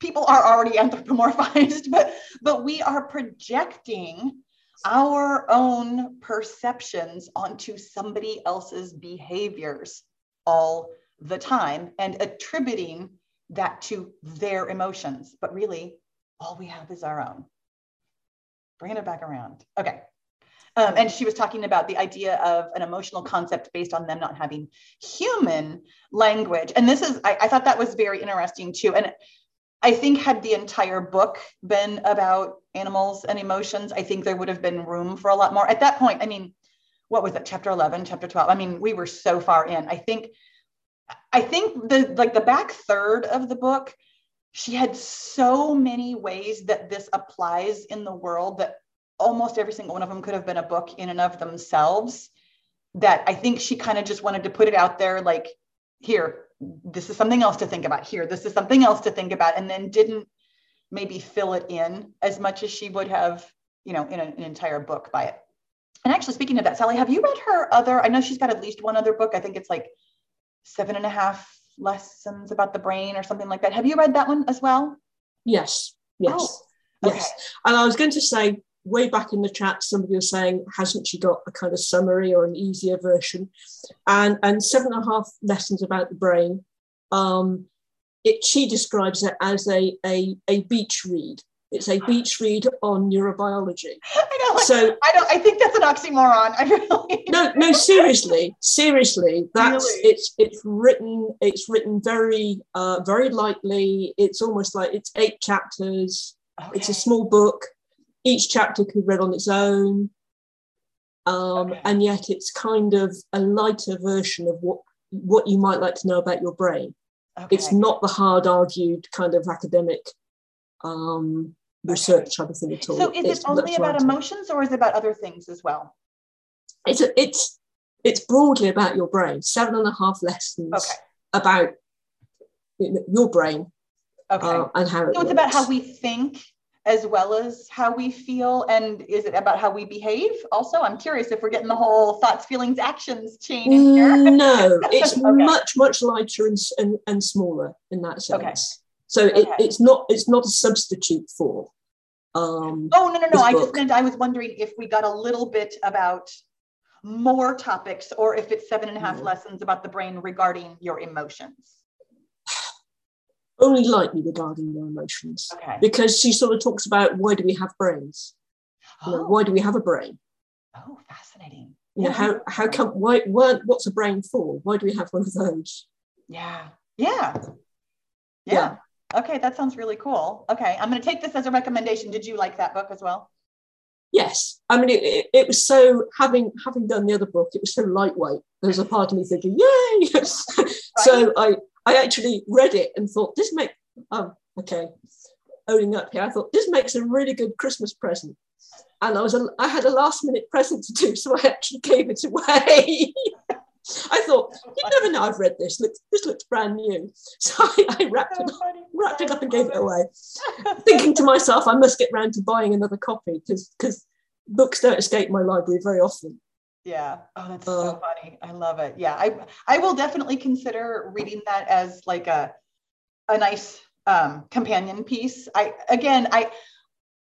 people are already anthropomorphized, but but we are projecting our own perceptions onto somebody else's behaviors all the time and attributing that to their emotions. But really, all we have is our own. Bringing it back around. Okay. Um, and she was talking about the idea of an emotional concept based on them not having human language. And this is, I, I thought that was very interesting too. And I think had the entire book been about animals and emotions, I think there would have been room for a lot more. At that point, I mean, what was it, chapter 11, chapter 12? I mean, we were so far in. I think, I think the like the back third of the book, she had so many ways that this applies in the world that almost every single one of them could have been a book in and of themselves. That I think she kind of just wanted to put it out there like, here, this is something else to think about here this is something else to think about and then didn't maybe fill it in as much as she would have you know in a, an entire book by it. And actually speaking of that sally have you read her other i know she's got at least one other book i think it's like seven and a half lessons about the brain or something like that. Have you read that one as well? Yes yes Oh, yes. And i was going to say way back in the chat, somebody was saying, hasn't she got a kind of summary or an easier version? And and seven and a half lessons about the brain. Um, it she describes it as a, a, a beach read. It's a beach read on neurobiology. I know. So I don't. I think that's an oxymoron. I really. No, no. Seriously, seriously. That's really? it's it's written. It's written very uh, very lightly. It's almost like it's eight chapters. Okay. It's a small book. Each chapter could be read on its own. Um, okay. And yet, it's kind of a lighter version of what what you might like to know about your brain. Okay. It's not the hard argued kind of academic um, research type of thing at all. So is it's it only about emotions or is it about other things as well? It's a, it's it's broadly about your brain. Seven and a half lessons okay. about your brain. Okay. Uh, and how it so it's works. about how we think as well as how we feel and is it about how we behave also i'm curious if we're getting the whole thoughts feelings actions chain in here no it's okay. much much lighter and, and, and smaller in that sense okay. so okay. It, it's not it's not a substitute for um oh no no no i just meant i was wondering if we got a little bit about more topics or if it's seven and a half yeah. lessons about the brain regarding your emotions only lightly regarding your emotions. Okay. because she sort of talks about why do we have brains? You know, why do we have a brain? Oh fascinating. You know, how how come why, why what's a brain for? Why do we have one of those? Yeah. Yeah. Yeah, yeah. okay that sounds really cool. Okay i'm going to take this as a recommendation. Did you like that book as well? Yes. I mean it, it, it, was so having having done the other book it was so lightweight. There's a part of me thinking yay! Right. so i I actually read it and thought, this makes, oh, okay, owning up here, I thought, this makes a really good Christmas present. And I was, a, I had a last minute present to do, so I actually gave it away. I thought, you never know, I've read this. Look, this looks brand new. So I, I wrapped, it, up, wrapped it up and gave it away, thinking to myself, I must get round to buying another copy because books don't escape my library very often. Yeah. Oh, that's uh, so funny. I love it. Yeah. I I will definitely consider reading that as like a a nice um, companion piece. I again, I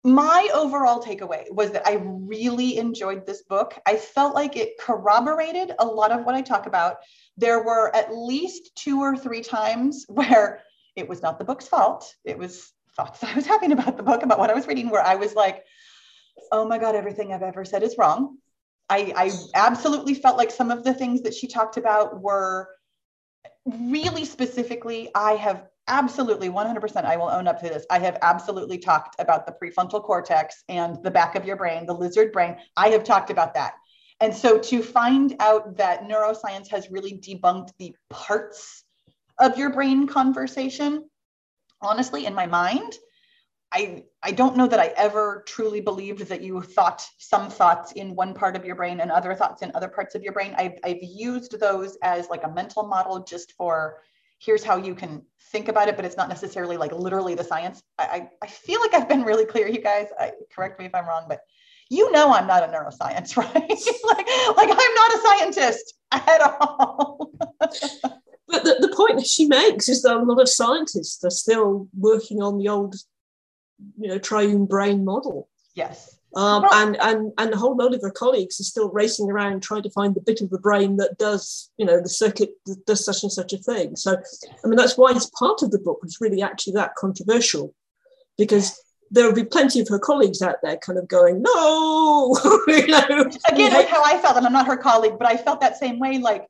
my overall takeaway was that I really enjoyed this book. I felt like it corroborated a lot of what I talk about. There were at least two or three times where it was not the book's fault. It was thoughts I was having about the book, about what I was reading, where I was like, oh my God, everything I've ever said is wrong. I, I absolutely felt like some of the things that she talked about were really specifically, I have absolutely 100% i will own up to this. I have absolutely talked about the prefrontal cortex and the back of your brain the lizard brain. I have talked about that. And so to find out that neuroscience has really debunked the parts of your brain conversation honestly in my mind I I don't know that I ever truly believed that you thought some thoughts in one part of your brain and other thoughts in other parts of your brain. I've I've used those as like a mental model just for here's how you can think about it, but it's not necessarily like literally the science. I I, I feel like I've been really clear, you guys. I, correct me if I'm wrong, but you know I'm not a neuroscience, right? like like I'm not a scientist at all. but the, the point that she makes is that a lot of scientists are still working on the old you know triune brain model. Yes. Um, well, and and and a whole load of her colleagues are still racing around trying to find the bit of the brain that does you know the circuit that does such and such a thing. So I mean that's why it's part of the book was really actually that controversial, because there will be plenty of her colleagues out there kind of going no. you know, Again, that's how I felt, and I'm not her colleague, but I felt that same way. Like,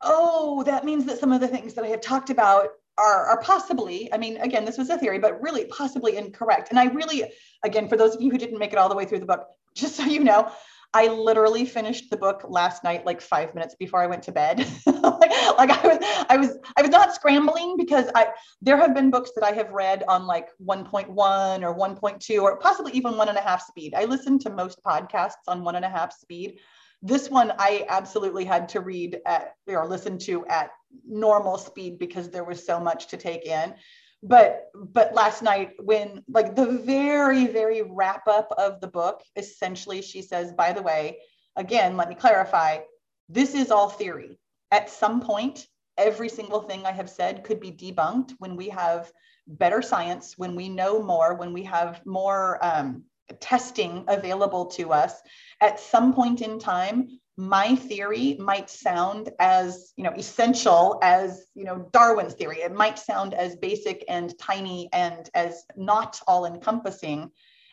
oh, that means that some of the things that I have talked about are, are possibly, I mean, again, this was a theory, but really possibly incorrect. And I really, again, for those of you who didn't make it all the way through the book, just so you know, I literally finished the book last night, like five minutes before I went to bed. like, like, I was, I was, I was not scrambling because I there have been books that I have read on like 1.1 or 1.2 or possibly even one and a half speed. I listen to most podcasts on one and a half speed. This one I absolutely had to read at or listen to at normal speed because there was so much to take in. But but last night when like the very very wrap up of the book essentially she says by the way again let me clarify this is all theory. At some point every single thing I have said could be debunked when we have better science, when we know more, when we have more um, testing available to us. At some point in time, my theory might sound as you know essential as you know darwin's theory. It might sound as basic and tiny and as not all encompassing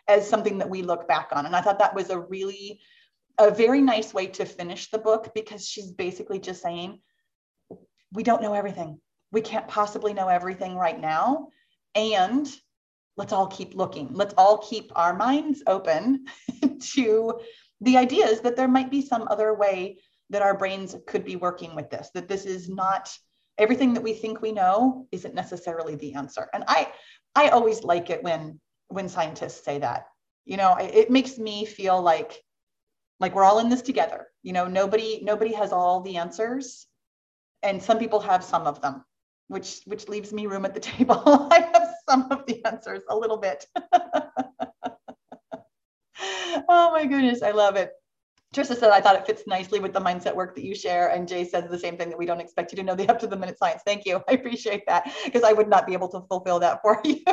as something that we look back on. And i thought that was a really a very nice way to finish the book because she's basically just saying we don't know everything. We can't possibly know everything right now. And let's all keep looking let's all keep our minds open to the ideas that there might be some other way that our brains could be working with this, that this is not everything that we think we know isn't necessarily the answer. And I, I always like it when, when scientists say that, you know, it makes me feel like, like we're all in this together. You know, nobody, nobody has all the answers and some people have some of them, which, which leaves me room at the table. Some of the answers a little bit. oh my goodness, I love it. Trisha said, I thought it fits nicely with the mindset work that you share. And Jay says the same thing that we don't expect you to know the up to the minute science. Thank you. I appreciate that because I would not be able to fulfill that for you.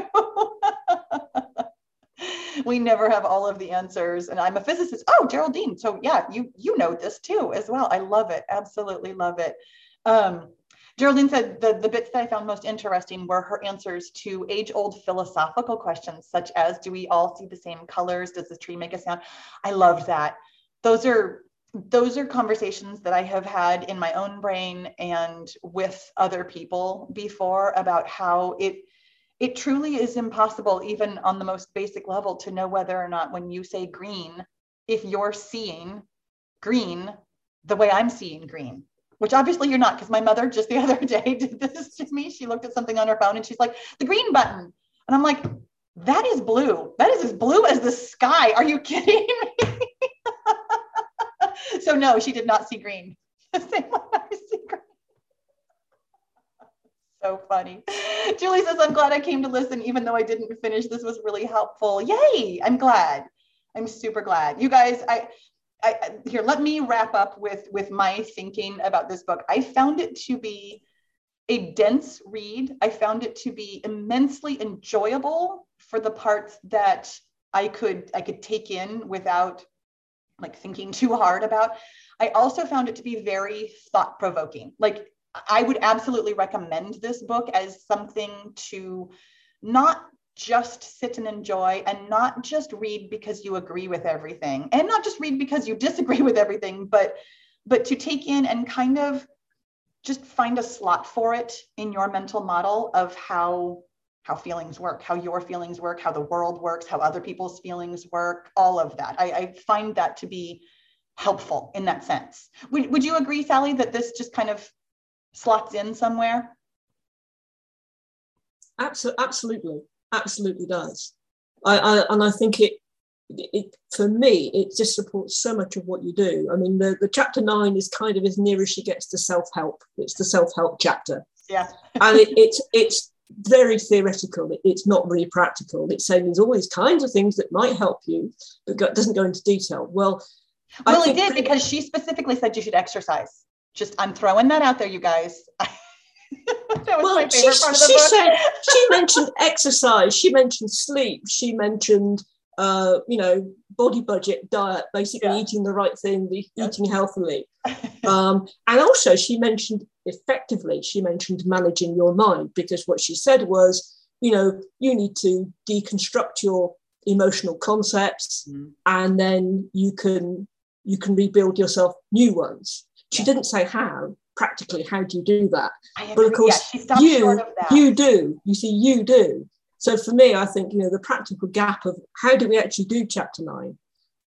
we never have all of the answers. And I'm a physicist. Oh, Geraldine. So yeah, you you know this too as well. I love it. Absolutely love it. Um, Geraldine said the, the bits that I found most interesting were her answers to age old philosophical questions, such as Do we all see the same colors? Does the tree make a sound? I loved that. Those are those are conversations that I have had in my own brain and with other people before about how it it truly is impossible even on the most basic level to know whether or not when you say green if you're seeing green the way I'm seeing green which obviously you're not because my mother just the other day did this to me. She looked at something on her phone and she's like, the green button. And I'm like, that is blue. That is as blue as the sky. Are you kidding me? so no, she did not see green. Same way I see green. So funny. Julie says, I'm glad I came to listen, even though I didn't finish. This was really helpful. Yay. I'm glad. I'm super glad. You guys, I I, here, let me wrap up with with my thinking about this book. I found it to be a dense read. I found it to be immensely enjoyable for the parts that I could I could take in without like thinking too hard about. I also found it to be very thought provoking. Like I would absolutely recommend this book as something to not just sit and enjoy and not just read because you agree with everything. And not just read because you disagree with everything but but to take in and kind of just find a slot for it in your mental model of how how feelings work how your feelings work how the world works how other people's feelings work all of that. I, I find that to be helpful in that sense. Would, would you agree sally that this just kind of slots in somewhere? Absolutely absolutely does. I, I and I think it, it for me it just supports so much of what you do. I mean, the, the chapter nine is kind of as near as she gets to self help. It's the self help chapter. Yeah, and it, it's it's very theoretical. It, it's not really practical. It's saying there's all these kinds of things that might help you, but go, doesn't go into detail. Well, well, it did because she specifically said you should exercise. Just I'm throwing that out there, you guys. that was well, my favorite she, part of the she book. Said, she mentioned exercise. She mentioned sleep. She mentioned, uh, you know, body budget, diet, basically yeah. eating the right thing, eating healthily. Um, and also, she mentioned effectively. She mentioned managing your mind because what she said was, you know, you need to deconstruct your emotional concepts, mm. and then you can you can rebuild yourself new ones. She yeah. didn't say how, practically how do you do that? But of course yeah, you you do you see you do. So for me i think you know the practical gap of how do we actually do chapter nine?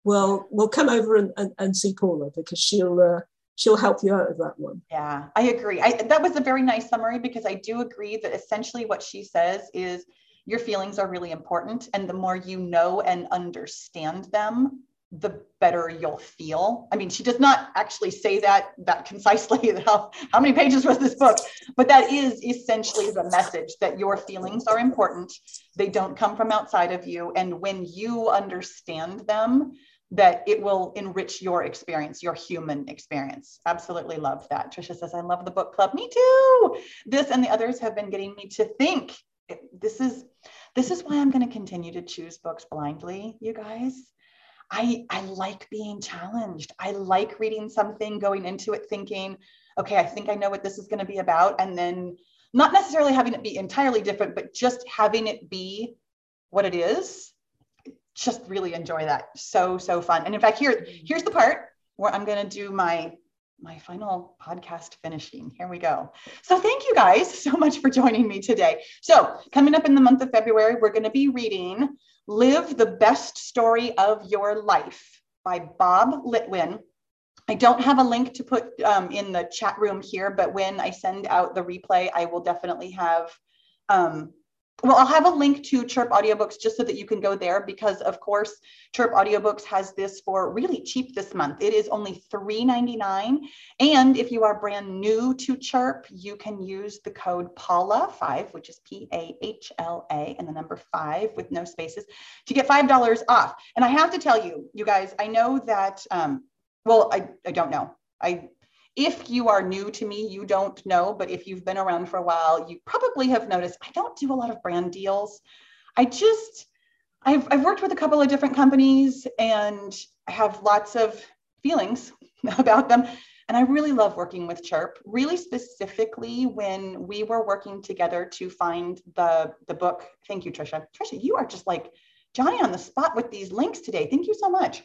Well we'll come over and, and, and see paula because she'll uh, she'll help you out of that one. Yeah i agree. I, that was a very nice summary because i do agree that essentially what she says is your feelings are really important and the more you know and understand them the better you'll feel. I mean, she does not actually say that that concisely. How, how many pages was this book? But that is essentially the message that your feelings are important. They don't come from outside of you. And when you understand them, that it will enrich your experience, your human experience. Absolutely love that. Trisha says, I love the book club. Me too. This and the others have been getting me to think. This is this is why I'm going to continue to choose books blindly, you guys I, I like being challenged. I like reading something, going into it thinking, okay, I think I know what this is going to be about. And then not necessarily having it be entirely different, but just having it be what it is. Just really enjoy that. So, so fun. And in fact, here, mm-hmm. here's the part where I'm going to do my my final podcast finishing. Here we go. So, thank you guys so much for joining me today. So, coming up in the month of February, we're going to be reading Live the Best Story of Your Life by Bob Litwin. I don't have a link to put um, in the chat room here, but when I send out the replay, I will definitely have um, well, I'll have a link to Chirp Audiobooks just so that you can go there because, of course, Chirp Audiobooks has this for really cheap this month. It is only $3.99. And if you are brand new to Chirp, you can use the code PAULA5, which is P A H L A, and the number five with no spaces to get $5 off. And I have to tell you, you guys, I know that, um, well, I, I don't know. I if you are new to me, you don't know, but if you've been around for a while, you probably have noticed I don't do a lot of brand deals. I just, I've, I've worked with a couple of different companies and I have lots of feelings about them. And I really love working with Chirp, really specifically when we were working together to find the, the book. Thank you, Trisha. Trisha, you are just like Johnny on the spot with these links today. Thank you so much.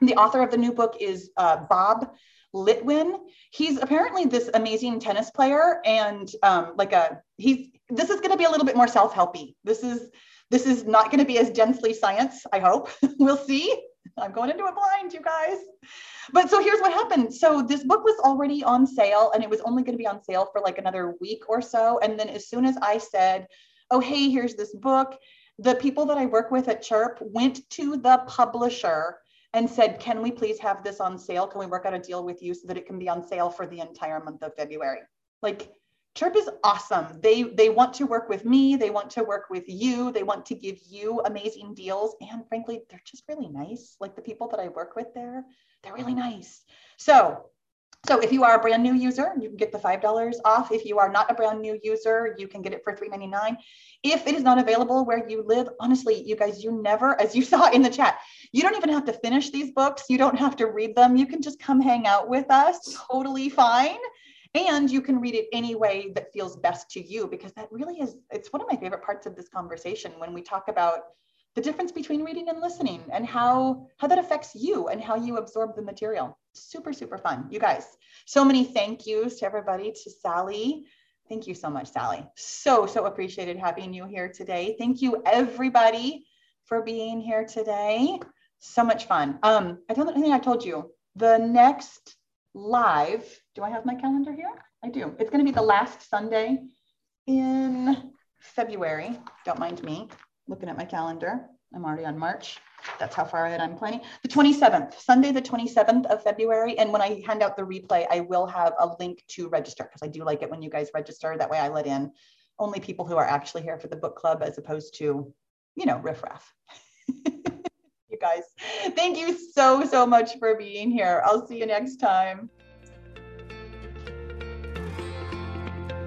The author of the new book is uh, Bob Litwin. He's apparently this amazing tennis player, and um, like a he's. This is going to be a little bit more self-helpy. This is this is not going to be as densely science. I hope we'll see. I'm going into it blind, you guys. But so here's what happened. So this book was already on sale, and it was only going to be on sale for like another week or so. And then as soon as I said, "Oh, hey, here's this book," the people that I work with at Chirp went to the publisher and said, Can we please have this on sale? Can we work out a deal with you so that it can be on sale for the entire month of February? Like, Chirp is awesome. They they want to work with me. They want to work with you. They want to give you amazing deals. And frankly, they're just really nice. Like the people that I work with there, they're really nice. So so if you are a brand new user, you can get the $5 off. If you are not a brand new user, you can get it for $3.99. If it is not available where you live, honestly, you guys, you never, as you saw in the chat, you don't even have to finish these books. You don't have to read them. You can just come hang out with us, totally fine. And you can read it any way that feels best to you, because that really is, it's one of my favorite parts of this conversation when we talk about the difference between reading and listening and how how that affects you and how you absorb the material. Super super fun you guys. So many thank yous to everybody to sally. Thank you so much sally. So so appreciated having you here today. Thank you everybody for being here today. So much fun. Um i don't think i told you the next live do i have my calendar here? I do. It's going to be the last sunday in february. Don't mind me looking at my calendar. I'm already on March. That's how far ahead I'm planning. The 27th, Sunday, the 27th of February. And when I hand out the replay, I will have a link to register because I do like it when you guys register. That way I let in only people who are actually here for the book club as opposed to, you know, riffraff. you guys, thank you so, so much for being here. I'll see you next time.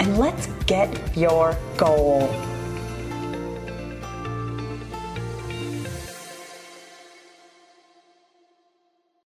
and let's get your goal.